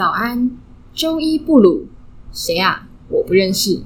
早安周一布鲁。谁啊？我不认识。